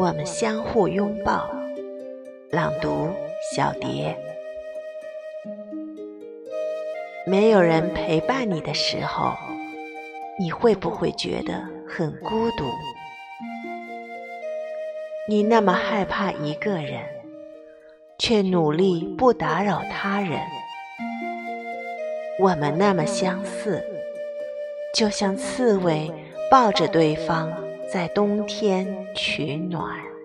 我们相互拥抱。朗读：小蝶。没有人陪伴你的时候，你会不会觉得很孤独？你那么害怕一个人，却努力不打扰他人。我们那么相似，就像刺猬抱着对方，在冬天取暖。